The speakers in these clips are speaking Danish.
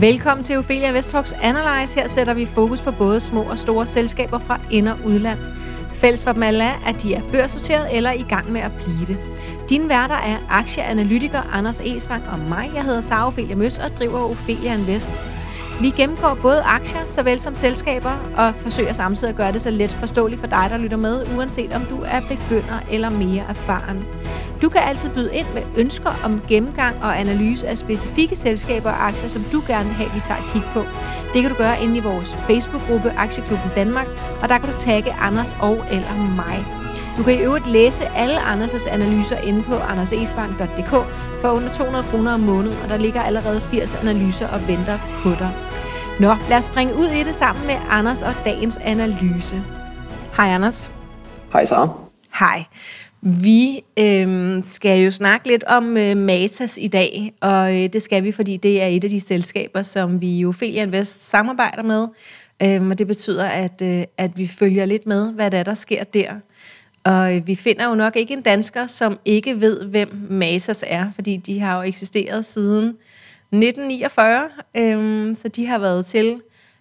Velkommen til Ophelia Vestrox Analyze. Her sætter vi fokus på både små og store selskaber fra ind- og udland. Fælles for dem alle er, at de er børsnoteret eller i gang med at blive det. Dine værter er aktieanalytiker Anders Esvang og mig. Jeg hedder Sara Ophelia Møs og driver Ophelia Invest. Vi gennemgår både aktier såvel som selskaber og forsøger samtidig at gøre det så let forståeligt for dig, der lytter med, uanset om du er begynder eller mere erfaren. Du kan altid byde ind med ønsker om gennemgang og analyse af specifikke selskaber og aktier, som du gerne vil have, vi tager et kig på. Det kan du gøre inde i vores Facebook-gruppe Aktieklubben Danmark, og der kan du tagge Anders og eller mig. Du kan i øvrigt læse alle Anders' analyser inde på andersesvang.dk for under 200 kroner om måneden, og der ligger allerede 80 analyser og venter på dig. Nå, lad os springe ud i det sammen med Anders og dagens analyse. Hej Anders. Hej Sara. Hej. Vi øh, skal jo snakke lidt om øh, Matas i dag, og øh, det skal vi, fordi det er et af de selskaber, som vi jo Ophelia Invest samarbejder med, øh, og det betyder, at, øh, at vi følger lidt med, hvad der, er, der sker der. Og øh, vi finder jo nok ikke en dansker, som ikke ved, hvem Matas er, fordi de har jo eksisteret siden 1949, øh, så de har været til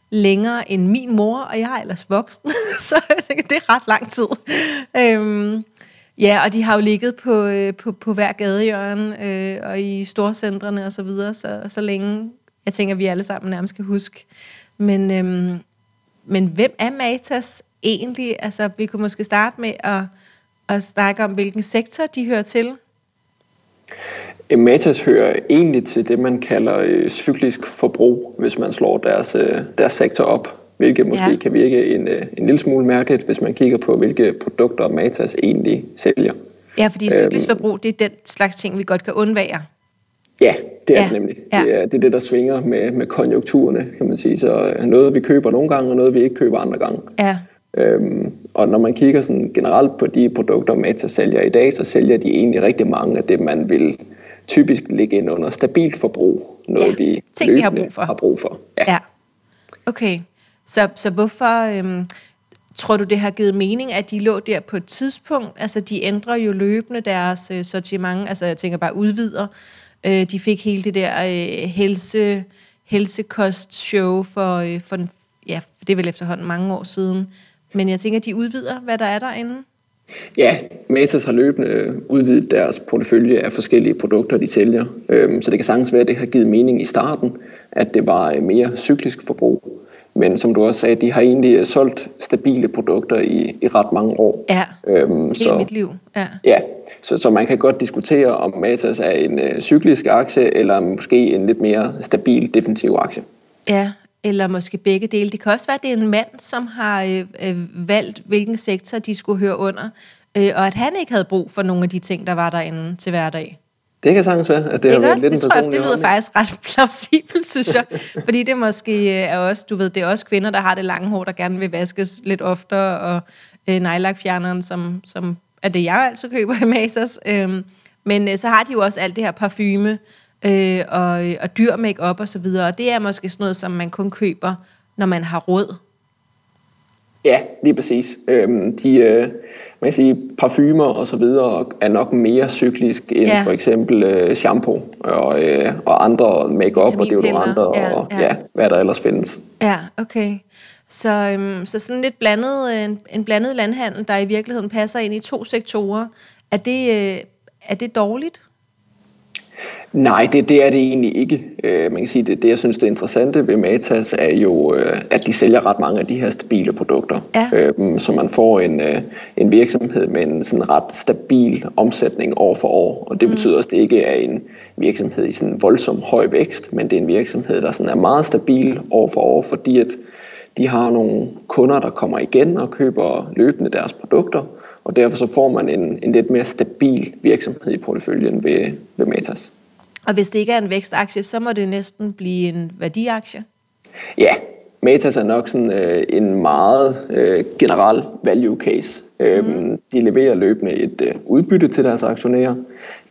længere end min mor, og jeg er ellers voksen, så jeg tænker, det er ret lang tid. Øhm, ja, og de har jo ligget på, øh, på, på hver gadehjørne øh, og i storcentrene og så videre, så, så længe, jeg tænker, vi alle sammen nærmest kan huske. Men, øhm, men hvem er Matas egentlig? Altså, vi kunne måske starte med at, at snakke om, hvilken sektor de hører til. Matas hører egentlig til det, man kalder øh, cyklisk forbrug, hvis man slår deres, øh, deres sektor op. Hvilket måske ja. kan virke en, øh, en lille smule mærkeligt, hvis man kigger på, hvilke produkter Matas egentlig sælger. Ja, fordi cyklisk øhm, forbrug, det er den slags ting, vi godt kan undvære. Ja, det er ja. det nemlig. Ja. Det, er, det er det, der svinger med, med konjunkturerne, kan man sige. Så noget, vi køber nogle gange, og noget, vi ikke køber andre gange. Ja. Øhm, og når man kigger sådan generelt på de produkter, Meta sælger i dag, så sælger de egentlig rigtig mange af det, man vil typisk ligge ind under stabilt forbrug. Noget, ja, vi ting, vi har brug for. Har brug for. Ja. ja. Okay. Så, så hvorfor øhm, tror du, det har givet mening, at de lå der på et tidspunkt? Altså, de ændrer jo løbende deres øh, sortiment. Altså, jeg tænker bare udvider. Øh, de fik hele det der øh, helse, helsekost-show for, øh, for den, ja, det er vel efterhånden mange år siden. Men jeg tænker, de udvider, hvad der er derinde. Ja, Matas har løbende udvidet deres portefølje af forskellige produkter, de sælger. Øhm, så det kan sagtens være, at det har givet mening i starten, at det var mere cyklisk forbrug. Men som du også sagde, de har egentlig solgt stabile produkter i, i ret mange år. Ja, øhm, hele så, mit liv. Ja, ja så, så man kan godt diskutere, om Matas er en øh, cyklisk aktie, eller måske en lidt mere stabil defensiv aktie. Ja, eller måske begge dele. Det kan også være, at det er en mand, som har øh, øh, valgt, hvilken sektor de skulle høre under, øh, og at han ikke havde brug for nogle af de ting, der var derinde til hverdag. Det kan sagtens være, at det har været lidt det en tror jeg, det lyder faktisk ret plausibelt, synes jeg. Fordi det måske øh, er også, du ved, det er også kvinder, der har det lange hår, der gerne vil vaskes lidt oftere, og øh, nejlakfjerneren, som, som er det, jeg altid køber i Masers. Øh, men øh, så har de jo også alt det her parfume, øh, og, og dyr make-up og så videre. Og det er måske sådan noget, som man kun køber, når man har råd. Ja, lige præcis. Øhm, de, øh, man kan sige, parfumer og så videre er nok mere cyklisk end ja. for eksempel øh, shampoo og, øh, og andre make-up og deodoranter ja, og ja. Ja, hvad der ellers findes. Ja, okay. Så, øhm, så sådan lidt blandet, en, en blandet landhandel, der i virkeligheden passer ind i to sektorer. Er det, øh, er det dårligt? Nej, det, det er det egentlig ikke. Øh, man kan sige, det, det jeg synes det interessante ved Matas er jo, øh, at de sælger ret mange af de her stabile produkter. Ja. Øh, så man får en, øh, en virksomhed med en sådan ret stabil omsætning år for år. Og det mm. betyder også, at det ikke er en virksomhed i sådan voldsom høj vækst, men det er en virksomhed, der sådan er meget stabil år for år, fordi at de har nogle kunder, der kommer igen og køber løbende deres produkter. Og derfor så får man en, en lidt mere stabil virksomhed i porteføljen ved, ved Matas. Og hvis det ikke er en vækstaktie, så må det næsten blive en værdiaktie? Ja, Matas er nok sådan øh, en meget øh, generel value case. Mm. De leverer løbende et øh, udbytte til deres aktionærer.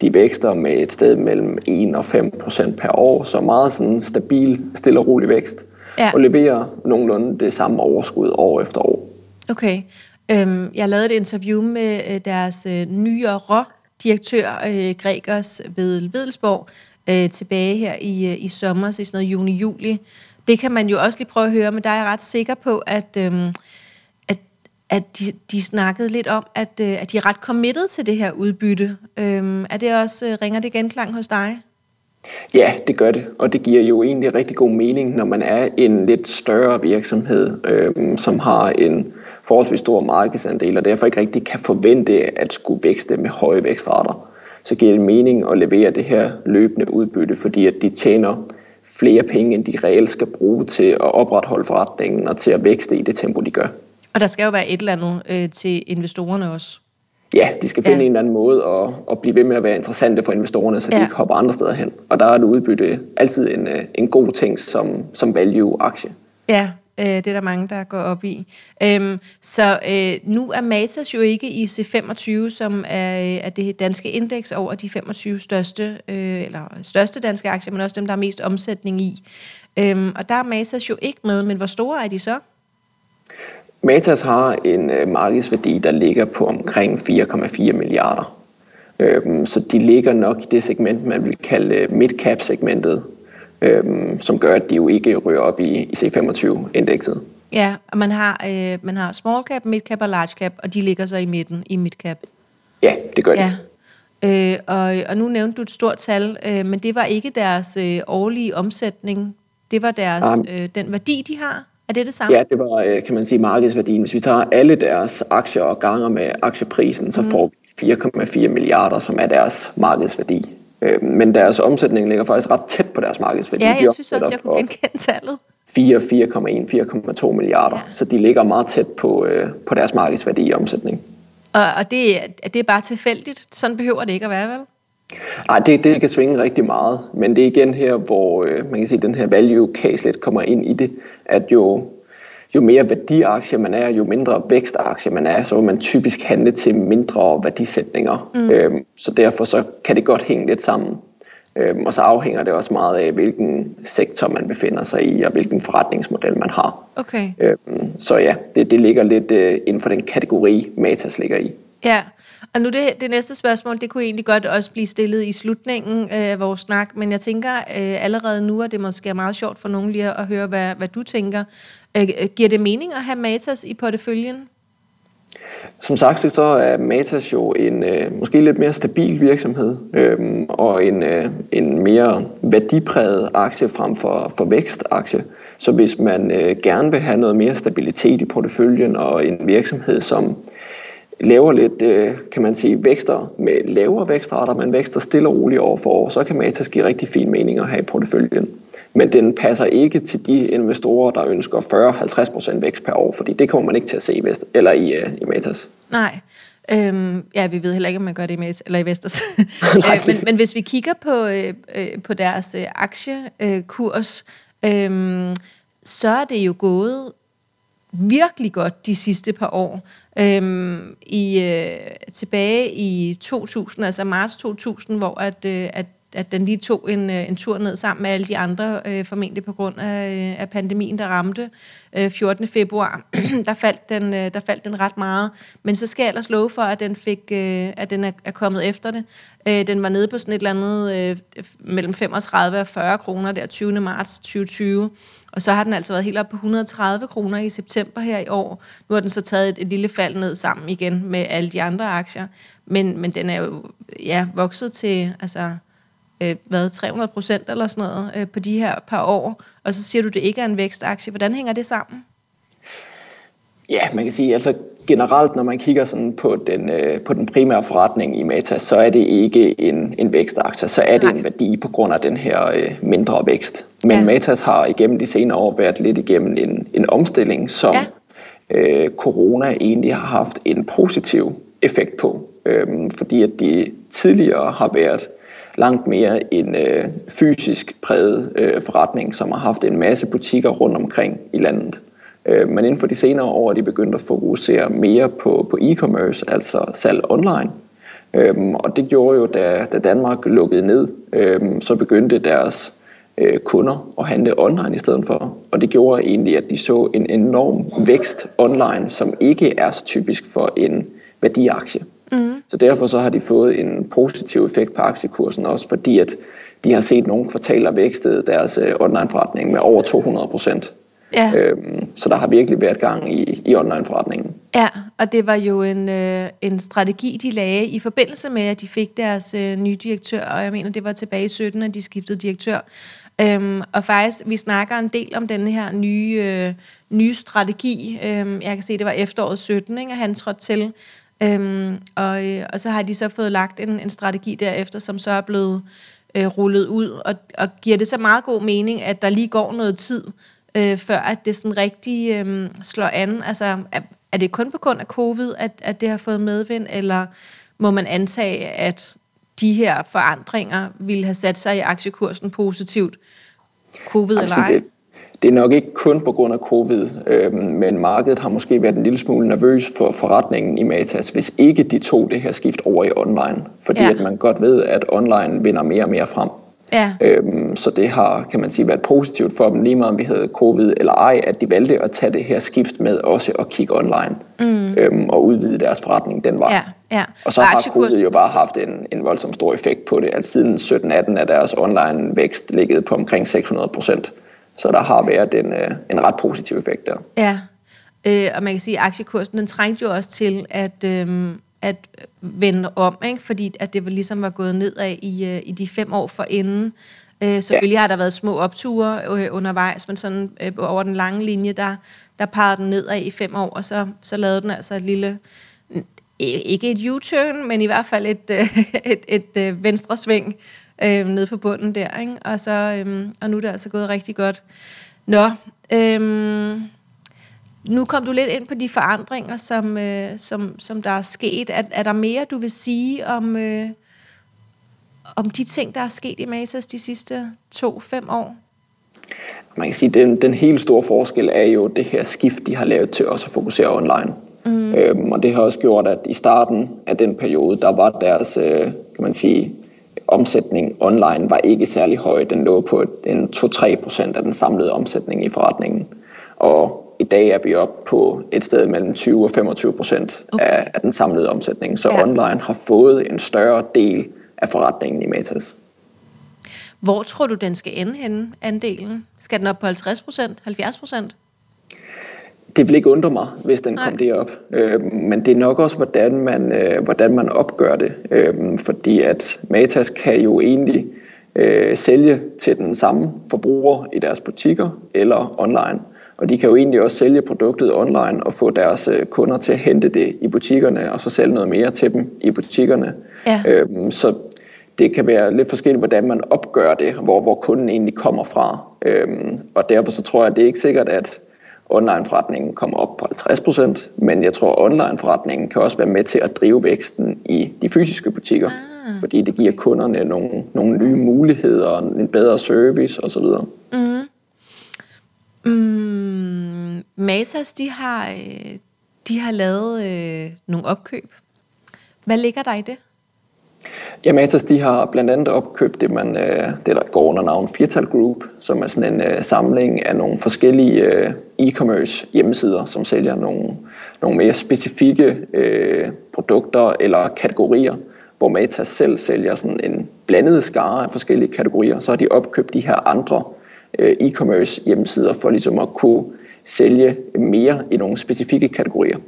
De vækster med et sted mellem 1 og 5 procent per år, så meget sådan stabil, stille og rolig vækst. Ja. Og leverer nogenlunde det samme overskud år efter år. Okay. Øhm, jeg lavede et interview med øh, deres øh, nyere direktør, øh, Gregers Vedel Vedelsborg, øh, tilbage her i, øh, i sommer, så i sådan noget juni-juli. Det kan man jo også lige prøve at høre, men der er jeg ret sikker på, at, øh, at, at de, de snakkede lidt om, at, øh, at de er ret committed til det her udbytte. Øh, er det også, øh, ringer det genklang hos dig? Ja, det gør det, og det giver jo egentlig rigtig god mening, når man er en lidt større virksomhed, øh, som har en forholdsvis stor markedsandel, og derfor ikke rigtig kan forvente at skulle vækste med høje vækstrater. Så giver det mening at levere det her løbende udbytte, fordi at de tjener flere penge, end de reelt skal bruge til at opretholde forretningen og til at vækste i det tempo, de gør. Og der skal jo være et eller andet øh, til investorerne også. Ja, de skal finde ja. en eller anden måde at, at blive ved med at være interessante for investorerne, så de ja. ikke hopper andre steder hen. Og der er det udbytte altid en, øh, en god ting som, som value-aktie. Ja, øh, det er der mange, der går op i. Øhm, så øh, nu er Matas jo ikke i C25, som er, øh, er det danske indeks over de 25 største, øh, eller største danske aktier, men også dem, der er mest omsætning i. Øhm, og der er Matas jo ikke med, men hvor store er de så? Matas har en øh, markedsværdi, der ligger på omkring 4,4 milliarder. Øhm, så de ligger nok i det segment, man vil kalde øh, midcap-segmentet øhm, som gør, at de jo ikke rører op i, i C25-indekset. Ja, og man har, øh, man har small cap, mid cap og large cap, og de ligger så i midten i mid cap. Ja, det gør de. Ja. Øh, og, og nu nævnte du et stort tal, øh, men det var ikke deres øh, årlige omsætning. Det var deres, øh, den værdi, de har. Er det det samme? Ja, det var, øh, kan man sige, markedsværdien. Hvis vi tager alle deres aktier og ganger med aktieprisen, så mm. får vi 4,4 milliarder, som er deres markedsværdi. Øh, men deres omsætning ligger faktisk ret tæt på deres markedsværdi. Ja, jeg synes også, jeg kunne genkende tallet. 4, 4,1, 4,2 milliarder. Ja. Så de ligger meget tæt på, øh, på deres markedsværdi i omsætning. Og, og det, det er bare tilfældigt? Sådan behøver det ikke at være, vel? Nej, det, det kan svinge rigtig meget, men det er igen her, hvor øh, man kan sige, at den her value case lidt kommer ind i det, at jo, jo mere værdiaktie man er, jo mindre vækstaktie man er, så vil man typisk handle til mindre værdisætninger. Mm. Øhm, så derfor så kan det godt hænge lidt sammen. Øhm, og så afhænger det også meget af, hvilken sektor man befinder sig i, og hvilken forretningsmodel man har. Okay. Øhm, så ja, det, det ligger lidt øh, inden for den kategori, Matas ligger i. Ja, og nu det, det næste spørgsmål, det kunne egentlig godt også blive stillet i slutningen øh, af vores snak, men jeg tænker øh, allerede nu, at det måske er meget sjovt for nogen lige at høre, hvad, hvad du tænker. Øh, øh, giver det mening at have Matas i porteføljen? Som sagt, så er Matas jo en øh, måske lidt mere stabil virksomhed øh, og en, øh, en mere værdipræget aktie frem for, for vækstaktie. Så hvis man øh, gerne vil have noget mere stabilitet i porteføljen og en virksomhed, som laver lidt, øh, kan man sige, vækster med lavere vækstrater, men vækster stille og roligt år for år, så kan Matas give rigtig fin mening at have i porteføljen. Men den passer ikke til de investorer, der ønsker 40-50% vækst per år, fordi det kommer man ikke til at se i, Vest, eller i, uh, i Matas. Nej. Øhm, ja, vi ved heller ikke, om man gør det i, Matas, eller i Vestas. øh, men, men hvis vi kigger på, øh, øh, på deres øh, aktiekurs, øh, så er det jo gået virkelig godt de sidste par år. Øhm, i, øh, tilbage i 2000, altså marts 2000, hvor at, øh, at at den lige tog en, øh, en tur ned sammen med alle de andre, øh, formentlig på grund af, øh, af pandemien, der ramte øh, 14. februar. der, faldt den, øh, der faldt den ret meget. Men så skal jeg ellers love for, at den, fik, øh, at den er, er kommet efter det. Øh, den var nede på sådan et eller andet øh, mellem 35 og 40 kroner der 20. marts 2020. Og så har den altså været helt op på 130 kroner i september her i år. Nu har den så taget et, et lille fald ned sammen igen med alle de andre aktier. Men, men den er jo ja, vokset til altså, øh, hvad, 300 procent eller sådan noget øh, på de her par år. Og så siger du, det ikke er en vækstaktie. Hvordan hænger det sammen? Ja, man kan sige, altså generelt, når man kigger sådan på den, øh, på den primære forretning i Meta, så er det ikke en, en vækstaktie, så er det Nej. en værdi på grund af den her øh, mindre vækst. Men ja. Metas har igennem de senere år været lidt igennem en, en omstilling, som ja. øh, corona egentlig har haft en positiv effekt på. Øh, fordi at de tidligere har været langt mere en øh, fysisk præget øh, forretning, som har haft en masse butikker rundt omkring i landet. Øh, men inden for de senere år er de begyndt at fokusere mere på, på e-commerce, altså salg online. Øhm, og det gjorde jo, da, da Danmark lukkede ned, øhm, så begyndte deres øh, kunder at handle online i stedet for. Og det gjorde egentlig, at de så en enorm vækst online, som ikke er så typisk for en værdiaktie. Mm. Så derfor så har de fået en positiv effekt på aktiekursen også, fordi at de har set nogle kvartaler vækstet deres øh, online-forretning med over 200 procent. Ja. Øhm, så der har virkelig været gang i, i online-forretningen. Ja, og det var jo en, øh, en strategi, de lagde i forbindelse med, at de fik deres øh, nye direktør, og jeg mener, det var tilbage i 17, at de skiftede direktør. Øhm, og faktisk, vi snakker en del om den her nye, øh, nye strategi. Øhm, jeg kan se, det var efteråret 17, ikke, at han trådte til. Øhm, og, øh, og så har de så fået lagt en, en strategi derefter, som så er blevet øh, rullet ud, og, og giver det så meget god mening, at der lige går noget tid, øh, før at det sådan rigtig øh, slår an. Altså, er, er det kun på grund af covid, at, at det har fået medvind, eller må man antage, at de her forandringer ville have sat sig i aktiekursen positivt, covid altså, eller ej? Det, er nok ikke kun på grund af covid, øh, men markedet har måske været en lille smule nervøs for forretningen i Matas, hvis ikke de tog det her skift over i online. Fordi ja. at man godt ved, at online vinder mere og mere frem. Ja. Øhm, så det har, kan man sige, været positivt for dem, lige meget om vi havde covid eller ej, at de valgte at tage det her skift med også at kigge online mm. øhm, og udvide deres forretning den vej. Ja. Ja. Og så har covid jo bare haft en, en voldsom stor effekt på det, at siden 17-18 er deres online vækst ligget på omkring 600 procent. Så der har været en, øh, en ret positiv effekt der. Ja, øh, og man kan sige, at aktiekursen den trængte jo også til at, øh, at vende om, ikke? fordi at det ligesom var gået nedad i, øh, i de fem år for inden. Øh, selvfølgelig ja. har der været små opture øh, undervejs, men sådan øh, over den lange linje, der, der pegede den nedad i fem år, og så, så lavede den altså et lille, ikke et U-turn, men i hvert fald et, øh, et, et, et venstre sving øh, nede på bunden der, ikke? Og, så, øh, og nu er det altså gået rigtig godt. Nå, øh, nu kom du lidt ind på de forandringer, som, øh, som, som der er sket. Er, er der mere, du vil sige om, øh, om de ting, der er sket i Matas de sidste to-fem år? Man kan sige, at den, den helt store forskel er jo det her skift, de har lavet til også at fokusere online. Mm. Øhm, og det har også gjort, at i starten af den periode, der var deres, øh, kan man sige, omsætning online var ikke særlig høj. Den lå på en 2-3 procent af den samlede omsætning i forretningen. Og i dag er vi oppe på et sted mellem 20 og 25 procent okay. af, af den samlede omsætning. Så ja. online har fået en større del af forretningen i Matas. Hvor tror du, den skal ende henne, andelen? Skal den op på 50 procent, 70 procent? Det vil ikke undre mig, hvis den Nej. kom derop. Øh, men det er nok også, hvordan man, øh, hvordan man opgør det. Øh, fordi at Matas kan jo egentlig øh, sælge til den samme forbruger i deres butikker eller online. Og de kan jo egentlig også sælge produktet online og få deres øh, kunder til at hente det i butikkerne, og så sælge noget mere til dem i butikkerne. Ja. Øhm, så det kan være lidt forskelligt, hvordan man opgør det, hvor, hvor kunden egentlig kommer fra. Øhm, og derfor så tror jeg, at det er ikke sikkert, at online-forretningen kommer op på 50%, men jeg tror, online-forretningen kan også være med til at drive væksten i de fysiske butikker, ah, fordi det giver kunderne nogle, nogle nye muligheder, en bedre service osv. Mm. Mm, Matas, de har, øh, de har lavet øh, nogle opkøb. Hvad ligger der i det? Ja, Matas de har blandt andet opkøbt det, man, øh, det der går under navn Firtal Group, som er sådan en uh, samling af nogle forskellige uh, e-commerce hjemmesider, som sælger nogle, nogle mere specifikke uh, produkter eller kategorier, hvor Matas selv sælger sådan en blandet skare af forskellige kategorier. Så har de opkøbt de her andre uh, e-commerce hjemmesider for ligesom at kunne sælge mere i nogle specifikke kategorier.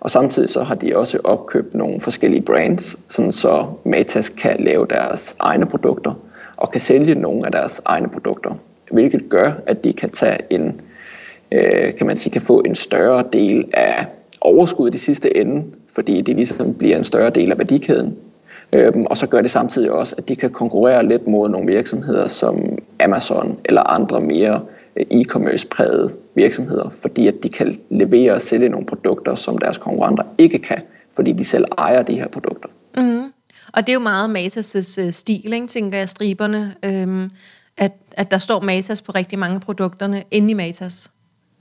Og samtidig så har de også opkøbt nogle forskellige brands, sådan så Matas kan lave deres egne produkter og kan sælge nogle af deres egne produkter, hvilket gør, at de kan tage en, øh, kan man sige, kan få en større del af overskuddet i sidste ende, fordi det ligesom bliver en større del af værdikæden. Øhm, og så gør det samtidig også, at de kan konkurrere lidt mod nogle virksomheder som Amazon eller andre mere e-commerce præget virksomheder, fordi at de kan levere og sælge nogle produkter, som deres konkurrenter ikke kan, fordi de selv ejer de her produkter. Mm. Og det er jo meget Matas' øh, stil, ikke, tænker jeg, striberne, øhm, at, at der står Matas på rigtig mange produkterne inde i Matas.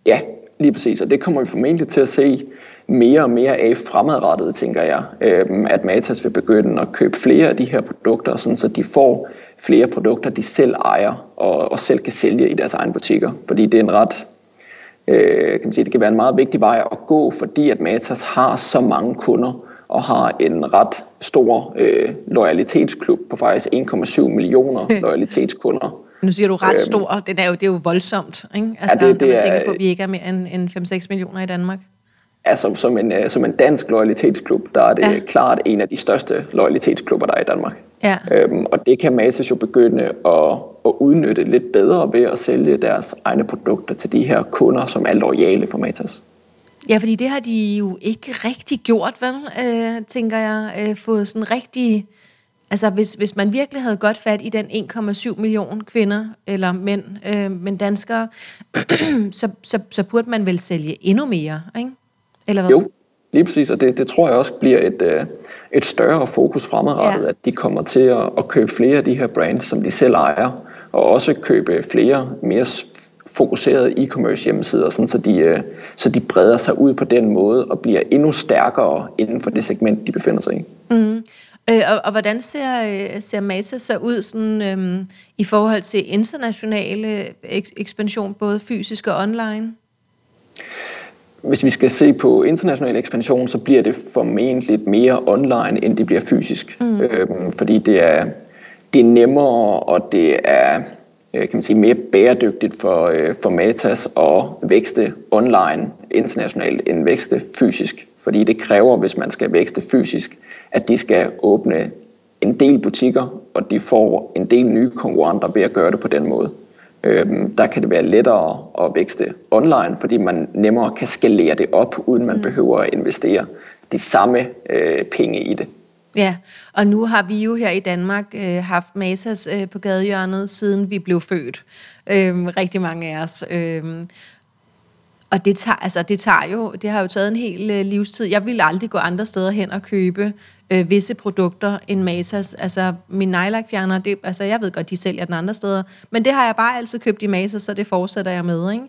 Ja, lige præcis, og det kommer vi formentlig til at se mere og mere af fremadrettet, tænker jeg, øhm, at Matas vil begynde at købe flere af de her produkter, sådan så de får flere produkter, de selv ejer og, og selv kan sælge i deres egne butikker. Fordi det er en ret, øh, kan man sige, det kan være en meget vigtig vej at gå, fordi at Matas har så mange kunder, og har en ret stor øh, loyalitetsklub på faktisk 1,7 millioner loyalitetskunder. Nu siger du ret øhm, stor, det er jo, det er jo voldsomt, ikke? Altså, ja, det, det når man tænker på, at vi ikke er mere end, end 5-6 millioner i Danmark. Altså, som en, øh, som en dansk loyalitetsklub, der er det ja. klart en af de største loyalitetsklubber, der er i Danmark. Ja. Øhm, og det kan Matas jo begynde at, at udnytte lidt bedre ved at sælge deres egne produkter til de her kunder, som er loyale for Matas. Ja, fordi det har de jo ikke rigtig gjort, vel, øh, tænker jeg. Øh, fået sådan rigtig... Altså, hvis, hvis man virkelig havde godt fat i den 1,7 millioner kvinder, eller mænd, øh, men danskere, så, så, så burde man vel sælge endnu mere, ikke? Eller hvad? Jo, lige præcis, og det, det tror jeg også bliver et, øh, et større fokus fremadrettet, ja. at de kommer til at, at købe flere af de her brands, som de selv ejer, og også købe flere mere fokuserede e-commerce hjemmesider, sådan, så, de, øh, så de breder sig ud på den måde og bliver endnu stærkere inden for det segment, de befinder sig i. Mm. Øh, og, og hvordan ser, øh, ser Mata så ud sådan, øhm, i forhold til internationale ek- ekspansion, både fysisk og online? Hvis vi skal se på international ekspansion, så bliver det formentlig mere online, end det bliver fysisk. Mm. Øhm, fordi det er, det er nemmere, og det er Øh, kan man sige, mere bæredygtigt for, øh, for Matas at vækste online internationalt end vækste fysisk. Fordi det kræver, hvis man skal vækste fysisk, at de skal åbne en del butikker, og de får en del nye konkurrenter ved at gøre det på den måde. Øhm, der kan det være lettere at vækste online, fordi man nemmere kan skalere det op, uden man mm. behøver at investere de samme øh, penge i det. Ja, og nu har vi jo her i Danmark øh, haft Matas øh, på gadehjørnet, siden vi blev født. Øh, rigtig mange af os. Øh, og det tager, altså, det tager jo, det har jo taget en hel øh, livstid. Jeg vil aldrig gå andre steder hen og købe øh, visse produkter end Matas. Altså, min nejlakfjerner, det, altså, jeg ved godt, de sælger den andre steder, men det har jeg bare altid købt i Matas, så det fortsætter jeg med, ikke?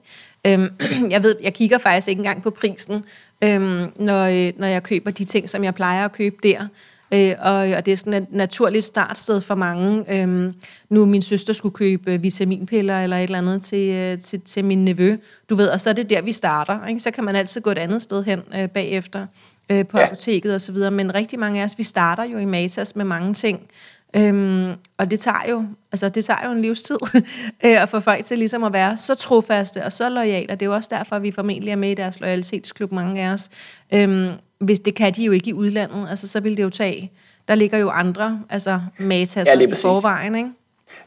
Øhm, jeg ved, jeg kigger faktisk ikke engang på prisen, øhm, når, øh, når jeg køber de ting, som jeg plejer at købe der. Øh, og, og det er sådan et naturligt startsted for mange. Øhm, nu min søster skulle købe øh, vitaminpiller eller et eller andet til, øh, til, til min nevø. Du ved, og så er det der, vi starter. Ikke? Så kan man altid gå et andet sted hen øh, bagefter øh, på ja. apoteket og så videre. Men rigtig mange af os, vi starter jo i Matas med mange ting. Øhm, og det tager jo, altså det tager jo en livstid øh, at få folk til ligesom at være så trofaste og så lojale, og det er jo også derfor, at vi formentlig er med i deres loyalitetsklub, mange af os. Øhm, hvis det kan de jo ikke i udlandet, altså så vil det jo tage, der ligger jo andre, altså Matas ja, i forvejen, ikke?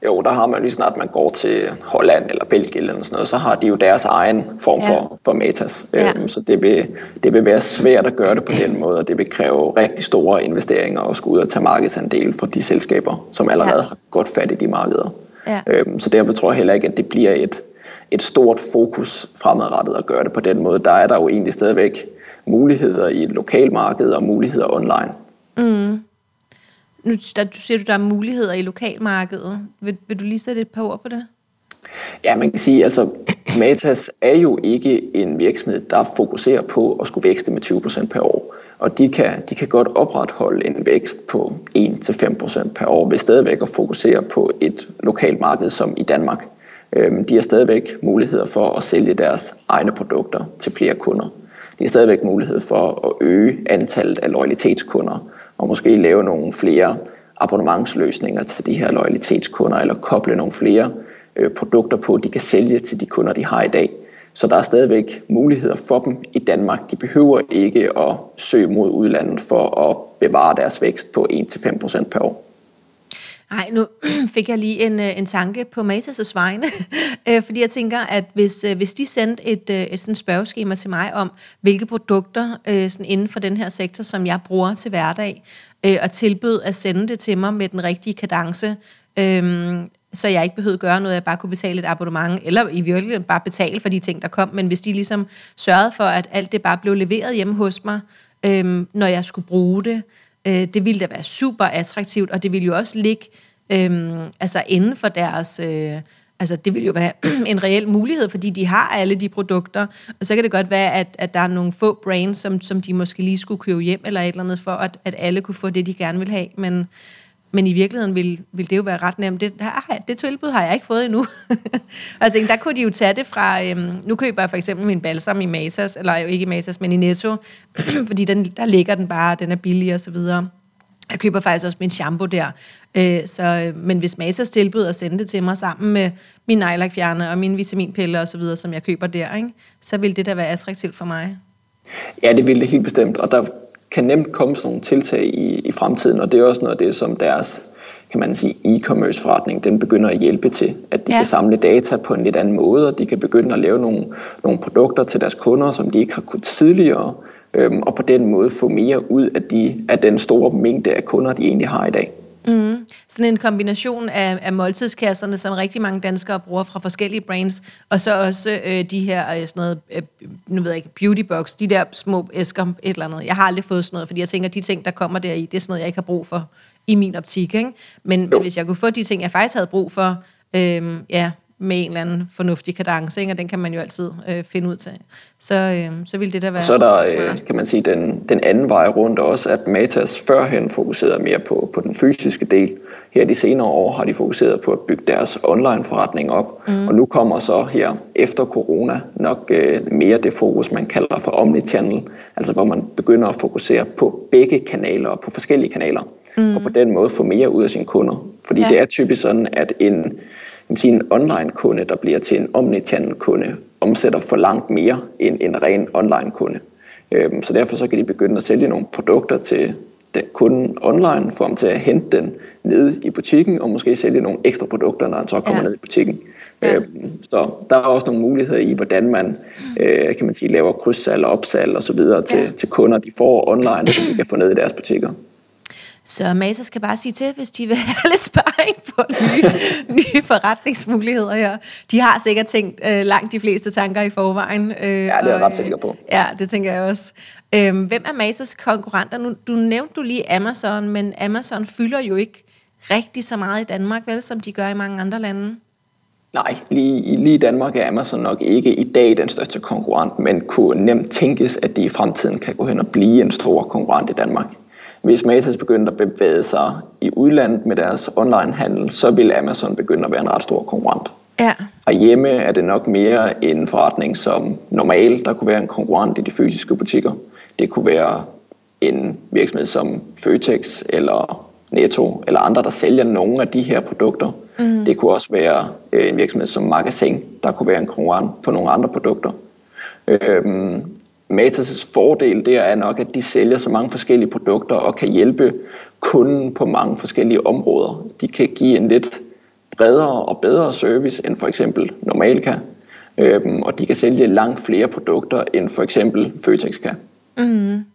Jo, der har man lige snart, man går til Holland eller Belgien eller sådan noget, så har de jo deres egen form ja. for, for metas. Ja. Øhm, så det vil, det vil være svært at gøre det på den måde, og det vil kræve rigtig store investeringer at skulle ud og tage markedsandel fra de selskaber, som allerede ja. har godt fat i de markeder. Ja. Øhm, så derfor tror jeg heller ikke, at det bliver et, et stort fokus fremadrettet at gøre det på den måde. Der er der jo egentlig stadigvæk muligheder i et lokalmarked og muligheder online. Mm. Nu der, du siger, du, der er muligheder i lokalmarkedet. Vil, vil du lige sætte et par ord på det? Ja, man kan sige, altså Matas er jo ikke en virksomhed, der fokuserer på at skulle vækste med 20% per år. Og de kan, de kan godt opretholde en vækst på 1-5% per år ved stadigvæk at fokusere på et lokalt marked som i Danmark. Øhm, de har stadigvæk muligheder for at sælge deres egne produkter til flere kunder. De har stadigvæk mulighed for at øge antallet af loyalitetskunder og måske lave nogle flere abonnementsløsninger til de her loyalitetskunder, eller koble nogle flere øh, produkter på, de kan sælge til de kunder, de har i dag. Så der er stadigvæk muligheder for dem i Danmark. De behøver ikke at søge mod udlandet for at bevare deres vækst på 1-5% per år. Nej, nu fik jeg lige en, øh, en tanke på Matas' vegne, øh, fordi jeg tænker, at hvis, øh, hvis de sendte et, et sådan spørgeskema til mig om, hvilke produkter sådan inden for den her sektor, som jeg bruger til hverdag, og tilbød at sende det til mig med den rigtige kadence, øhm, så jeg ikke behøvede gøre noget, jeg bare kunne betale et abonnement, eller i virkeligheden bare betale for de ting, der kom, men hvis de ligesom sørgede for, at alt det bare blev leveret hjemme hos mig, øhm, når jeg skulle bruge det, Øh, det ville da være super attraktivt, og det ville jo også ligge øh, altså inden for deres... Øh, altså det vil jo være en reel mulighed, fordi de har alle de produkter, og så kan det godt være, at, at der er nogle få brands, som, som de måske lige skulle købe hjem eller et eller andet, for at, at alle kunne få det, de gerne vil have, men men i virkeligheden vil, vil det jo være ret nemt. Det, der, det tilbud har jeg ikke fået endnu. og jeg tænkte, der kunne de jo tage det fra, øhm, nu køber jeg for eksempel min balsam i Matas, eller jo ikke i Matas, men i Netto, fordi den, der ligger den bare, den er billig og så videre. Jeg køber faktisk også min shampoo der. Øh, så, øh, men hvis Matas tilbyder at sende det til mig sammen med min nejlakfjerner og mine vitaminpiller og så videre, som jeg køber der, ikke, så vil det da være attraktivt for mig. Ja, det vil det helt bestemt, og der kan nemt komme sådan nogle tiltag i, i fremtiden, og det er også noget af det, som deres kan man sige, e-commerce forretning, den begynder at hjælpe til, at de ja. kan samle data på en lidt anden måde, og de kan begynde at lave nogle, nogle produkter til deres kunder, som de ikke har kunnet tidligere, øhm, og på den måde få mere ud af, de, af den store mængde af kunder, de egentlig har i dag. Mm. Sådan en kombination af, af måltidskasserne, som rigtig mange danskere bruger fra forskellige brands, og så også øh, de her, øh, sådan noget, øh, nu ved jeg ikke, beauty box, de der små æsker, et eller andet. Jeg har aldrig fået sådan noget, fordi jeg tænker, de ting, der kommer der i, det er sådan noget, jeg ikke har brug for i min optik. Ikke? Men, men hvis jeg kunne få de ting, jeg faktisk havde brug for, øh, ja, med en eller anden fornuftig kadence, ikke? og den kan man jo altid øh, finde ud til. Så, øh, så vil det da være og Så er der, øh, kan man sige, den, den anden vej rundt også, at Matas førhen fokuserede mere på, på den fysiske del. Her de senere år har de fokuseret på at bygge deres online forretning op, mm. og nu kommer så her efter corona nok øh, mere det fokus, man kalder for omnichannel, altså hvor man begynder at fokusere på begge kanaler og på forskellige kanaler, mm. og på den måde få mere ud af sine kunder. Fordi ja. det er typisk sådan, at en kan sige, en online-kunde, der bliver til en omnichannel-kunde, omsætter for langt mere end en ren online-kunde. Øhm, så derfor så kan de begynde at sælge nogle produkter til den kunden online, for dem til at hente den nede i butikken, og måske sælge nogle ekstra produkter, når han så kommer ja. ned i butikken. Ja. Øhm, så der er også nogle muligheder i, hvordan man, øh, kan man sige, laver krydssalg og opsalg og så videre til, ja. til kunder, de får online, som de kan få ned i deres butikker. Så Masa skal bare sige til, hvis de vil have lidt sparring på nye, nye forretningsmuligheder her. De har sikkert tænkt øh, langt de fleste tanker i forvejen. Øh, ja, det er jeg ret sikker på. Ja, det tænker jeg også. Øh, hvem er Masas konkurrenter? Nu, du nævnte du lige Amazon, men Amazon fylder jo ikke rigtig så meget i Danmark, vel, som de gør i mange andre lande. Nej, lige, lige i Danmark er Amazon nok ikke i dag den største konkurrent, men kunne nemt tænkes, at de i fremtiden kan gå hen og blive en stor konkurrent i Danmark. Hvis Matas begyndte at bevæge sig i udlandet med deres online-handel, så vil Amazon begynde at være en ret stor konkurrent. Ja. Og hjemme er det nok mere en forretning som normalt, der kunne være en konkurrent i de fysiske butikker. Det kunne være en virksomhed som Føtex eller Netto eller andre, der sælger nogle af de her produkter. Mm. Det kunne også være øh, en virksomhed som Magasin, der kunne være en konkurrent på nogle andre produkter. Øhm, Matas' fordel der er nok, at de sælger så mange forskellige produkter og kan hjælpe kunden på mange forskellige områder. De kan give en lidt bredere og bedre service, end for eksempel Normal kan. Øhm, og de kan sælge langt flere produkter, end for eksempel Føtex kan. Mm. Mm-hmm.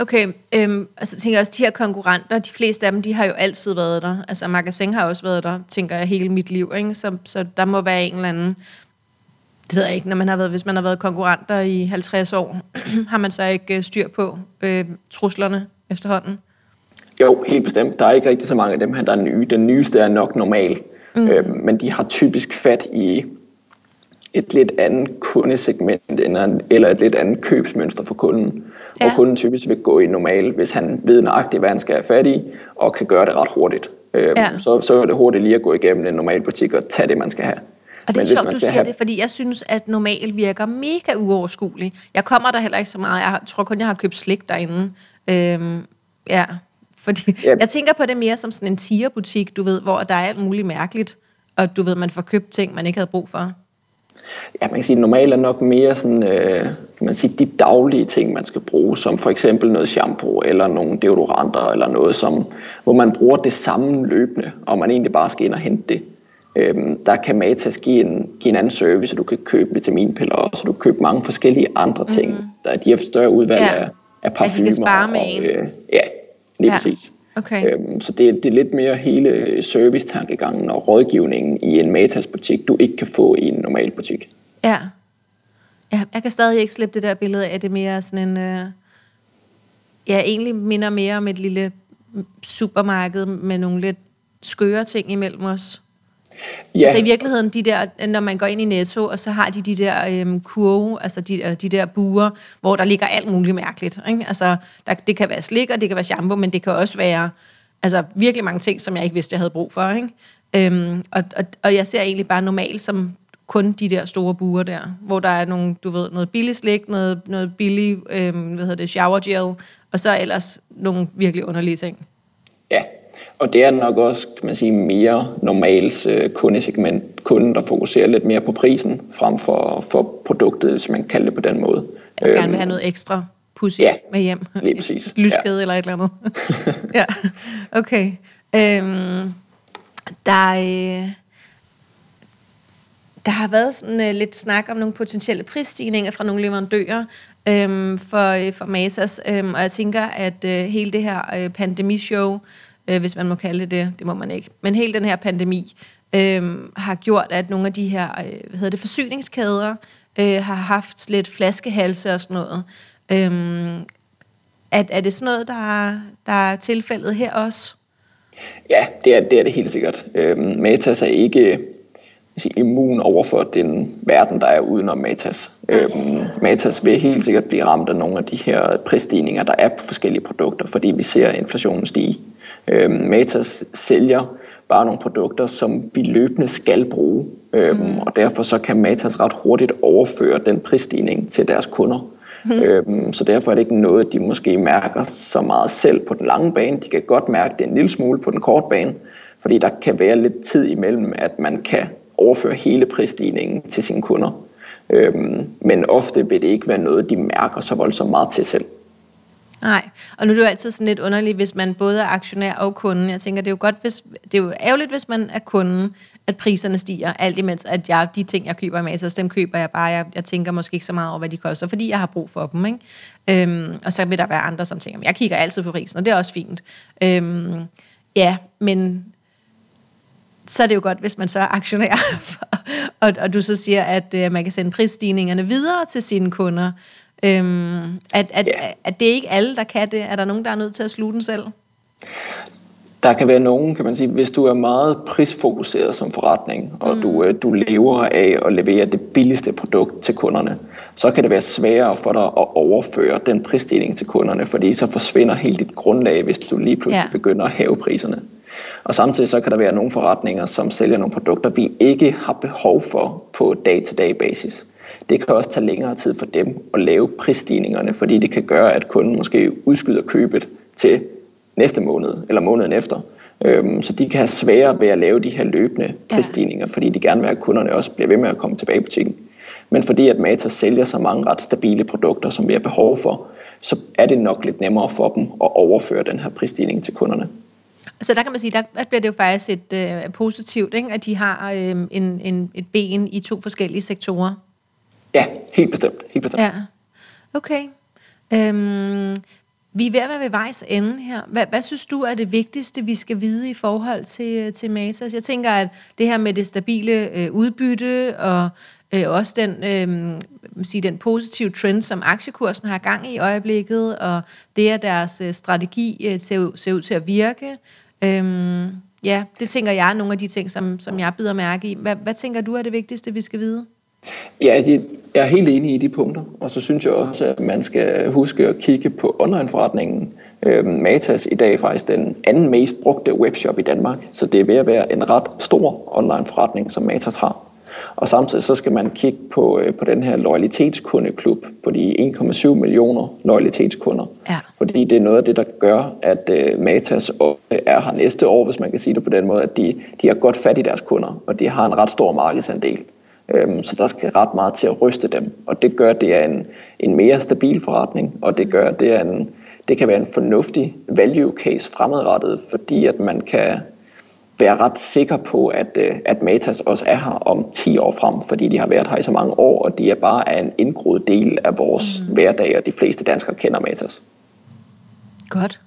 Okay, øhm, altså jeg tænker også, de her konkurrenter, de fleste af dem, de har jo altid været der. Altså Magasin har også været der, tænker jeg, hele mit liv. Ikke? Så, så der må være en eller anden det ved jeg ikke, når man har været, hvis man har været konkurrenter i 50 år, har man så ikke øh, styr på øh, truslerne efterhånden? Jo, helt bestemt. Der er ikke rigtig så mange af dem her, der er nye. Den nyeste er nok normal, mm. øh, men de har typisk fat i et lidt andet kundesegment eller et lidt andet købsmønster for kunden. Ja. Og kunden typisk vil gå i normal, hvis han ved nøjagtigt, hvad han skal have fat i, og kan gøre det ret hurtigt. Øh, ja. så, så er det hurtigt lige at gå igennem en normal butik og tage det, man skal have. Og det er sjovt, du siger have... det, fordi jeg synes, at normal virker mega uoverskuelig. Jeg kommer der heller ikke så meget. Jeg tror kun, jeg har købt slik derinde. Øhm, ja, fordi yep. jeg tænker på det mere som sådan en tierbutik, du ved, hvor der er alt muligt mærkeligt, og du ved, man får købt ting, man ikke havde brug for. Ja, man kan sige, at normalt er nok mere sådan, øh, kan man sige, de daglige ting, man skal bruge, som for eksempel noget shampoo, eller nogle deodoranter, eller noget, som, hvor man bruger det samme løbende, og man egentlig bare skal ind og hente det. Øhm, der kan Matas give en, give en anden service, så du kan købe vitaminpiller, og så du kan købe mange forskellige andre ting. Mm. Der, de har større udvalg ja. af, af parfumer. At de kan med og, øh, Ja, lige ja. præcis. Okay. Øhm, så det, det er lidt mere hele servicetankegangen og rådgivningen i en Matas butik, du ikke kan få i en normal butik. Ja. ja jeg kan stadig ikke slippe det der billede af, det mere sådan en... Øh, ja, egentlig minder mere om et lille supermarked med nogle lidt skøre ting imellem os. Ja. Altså i virkeligheden, de der, når man går ind i Netto, og så har de de der øhm, kurve, altså de, de der buer, hvor der ligger alt muligt mærkeligt. Ikke? Altså, der, det kan være slik, og det kan være shampoo, men det kan også være Altså virkelig mange ting, som jeg ikke vidste, jeg havde brug for. Ikke? Øhm, og, og, og jeg ser egentlig bare normalt som kun de der store buer der, hvor der er nogle, du ved, noget billig slik, noget, noget billig, øhm, hvad hedder det, shower gel, og så ellers nogle virkelig underlige ting. Ja, og det er nok også, kan man sige, mere normalt øh, kundesegment, kunden, der fokuserer lidt mere på prisen, frem for, for produktet, hvis man kan kalde det på den måde. Jeg vil gerne vil øhm, have noget ekstra pussy ja, med hjem. lige præcis. Lyskede ja. eller et eller andet. ja, okay. Øhm, der, øh, der har været sådan øh, lidt snak om nogle potentielle prisstigninger fra nogle leverandører øh, for, øh, for Matas, øh, og jeg tænker, at øh, hele det her øh, pandemishow, øh, hvis man må kalde det det, det må man ikke, men hele den her pandemi øh, har gjort, at nogle af de her øh, hvad hedder det, forsyningskæder øh, har haft lidt flaskehalse og sådan noget. Øh, er, er det sådan noget, der, der er tilfældet her også? Ja, det er det, er det helt sikkert. Øhm, Matas er ikke sige, immun over for den verden, der er udenom Matas. Øhm, Matas vil helt sikkert blive ramt af nogle af de her prisstigninger, der er på forskellige produkter, fordi vi ser inflationen stige. Øhm, Matas sælger bare nogle produkter, som vi løbende skal bruge, øhm, mm. og derfor så kan Matas ret hurtigt overføre den prisstigning til deres kunder. Mm. Øhm, så derfor er det ikke noget, de måske mærker så meget selv på den lange bane. De kan godt mærke det en lille smule på den korte bane, fordi der kan være lidt tid imellem, at man kan overføre hele prisstigningen til sine kunder. Øhm, men ofte vil det ikke være noget, de mærker så voldsomt meget til selv. Nej, og nu er det jo altid sådan lidt underligt, hvis man både er aktionær og kunde. Jeg tænker, det er jo godt, hvis, det er jo ærgerligt, hvis man er kunden, at priserne stiger, alt imens at jeg, de ting, jeg køber med, så dem køber jeg bare. Jeg, jeg tænker måske ikke så meget over, hvad de koster, fordi jeg har brug for dem. Ikke? Øhm, og så vil der være andre, som tænker, jeg kigger altid på prisen, og det er også fint. Øhm, ja, men så er det jo godt, hvis man så er aktionær, og, og du så siger, at øh, man kan sende prisstigningerne videre til sine kunder. Øhm, at, at, yeah. at det er ikke alle, der kan det. Er der nogen, der er nødt til at sluge den selv? Der kan være nogen, kan man sige, hvis du er meget prisfokuseret som forretning, og mm. du, øh, du lever af at levere det billigste produkt til kunderne, så kan det være sværere for dig at overføre den prisstigning til kunderne, fordi så forsvinder helt dit grundlag, hvis du lige pludselig yeah. begynder at hæve priserne. Og samtidig så kan der være nogle forretninger, som sælger nogle produkter, vi ikke har behov for på dag-til-dag basis. Det kan også tage længere tid for dem at lave prisstigningerne, fordi det kan gøre, at kunden måske udskyder købet til næste måned eller måneden efter. Øhm, så de kan have sværere ved at lave de her løbende prisstigninger, fordi de gerne vil have, at kunderne også bliver ved med at komme tilbage i butikken. Men fordi at Mata sælger så mange ret stabile produkter, som vi har behov for, så er det nok lidt nemmere for dem at overføre den her prisstigning til kunderne. Så der kan man sige, der bliver det jo faktisk et øh, positivt, ikke? at de har øh, en, en, et ben i to forskellige sektorer. Ja, helt bestemt. Helt bestemt. Ja. Okay. Øhm, vi er ved at være ved vejs ende her. Hvad, hvad synes du er det vigtigste, vi skal vide i forhold til, øh, til Matas? Jeg tænker, at det her med det stabile øh, udbytte og øh, også den, øh, sige, den positive trend, som aktiekursen har gang i øjeblikket, og det, at deres øh, strategi øh, ser, ser ud til at virke. Øh, ja, det tænker jeg er nogle af de ting, som, som jeg bider mærke i. Hvad, hvad tænker du er det vigtigste, vi skal vide? Ja, jeg er helt enig i de punkter, og så synes jeg også, at man skal huske at kigge på online-forretningen. Øhm, Matas i dag er faktisk den anden mest brugte webshop i Danmark, så det er ved at være en ret stor online-forretning, som Matas har. Og samtidig så skal man kigge på, øh, på den her loyalitetskundeklub på de 1,7 millioner loyalitetskunder. Ja. Fordi det er noget af det, der gør, at uh, Matas er her næste år, hvis man kan sige det på den måde, at de, de har godt fat i deres kunder, og de har en ret stor markedsandel. Øhm, så der skal ret meget til at ryste dem, og det gør, det er en, en mere stabil forretning, og det gør, det er en, det kan være en fornuftig value case fremadrettet, fordi at man kan være ret sikker på, at, øh, at Matas også er her om 10 år frem, fordi de har været her i så mange år, og de er bare en indgroet del af vores mm. hverdag, og de fleste danskere kender Matas. Godt.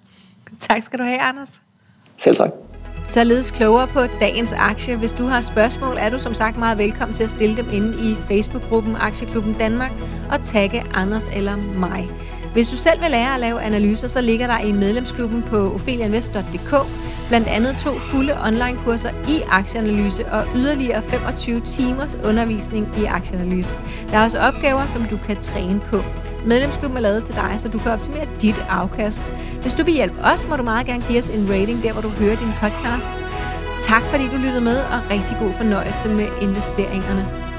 Tak skal du have, Anders. Selv tak. Således klogere på dagens aktie. Hvis du har spørgsmål, er du som sagt meget velkommen til at stille dem inde i Facebook-gruppen Aktieklubben Danmark og tagge Anders eller mig. Hvis du selv vil lære at lave analyser, så ligger der i medlemsklubben på ophelianvest.dk blandt andet to fulde online-kurser i aktieanalyse og yderligere 25 timers undervisning i aktieanalyse. Der er også opgaver, som du kan træne på. Medlemsklubben er lavet til dig, så du kan optimere dit afkast. Hvis du vil hjælpe os, må du meget gerne give os en rating der, hvor du hører din podcast. Tak fordi du lyttede med, og rigtig god fornøjelse med investeringerne.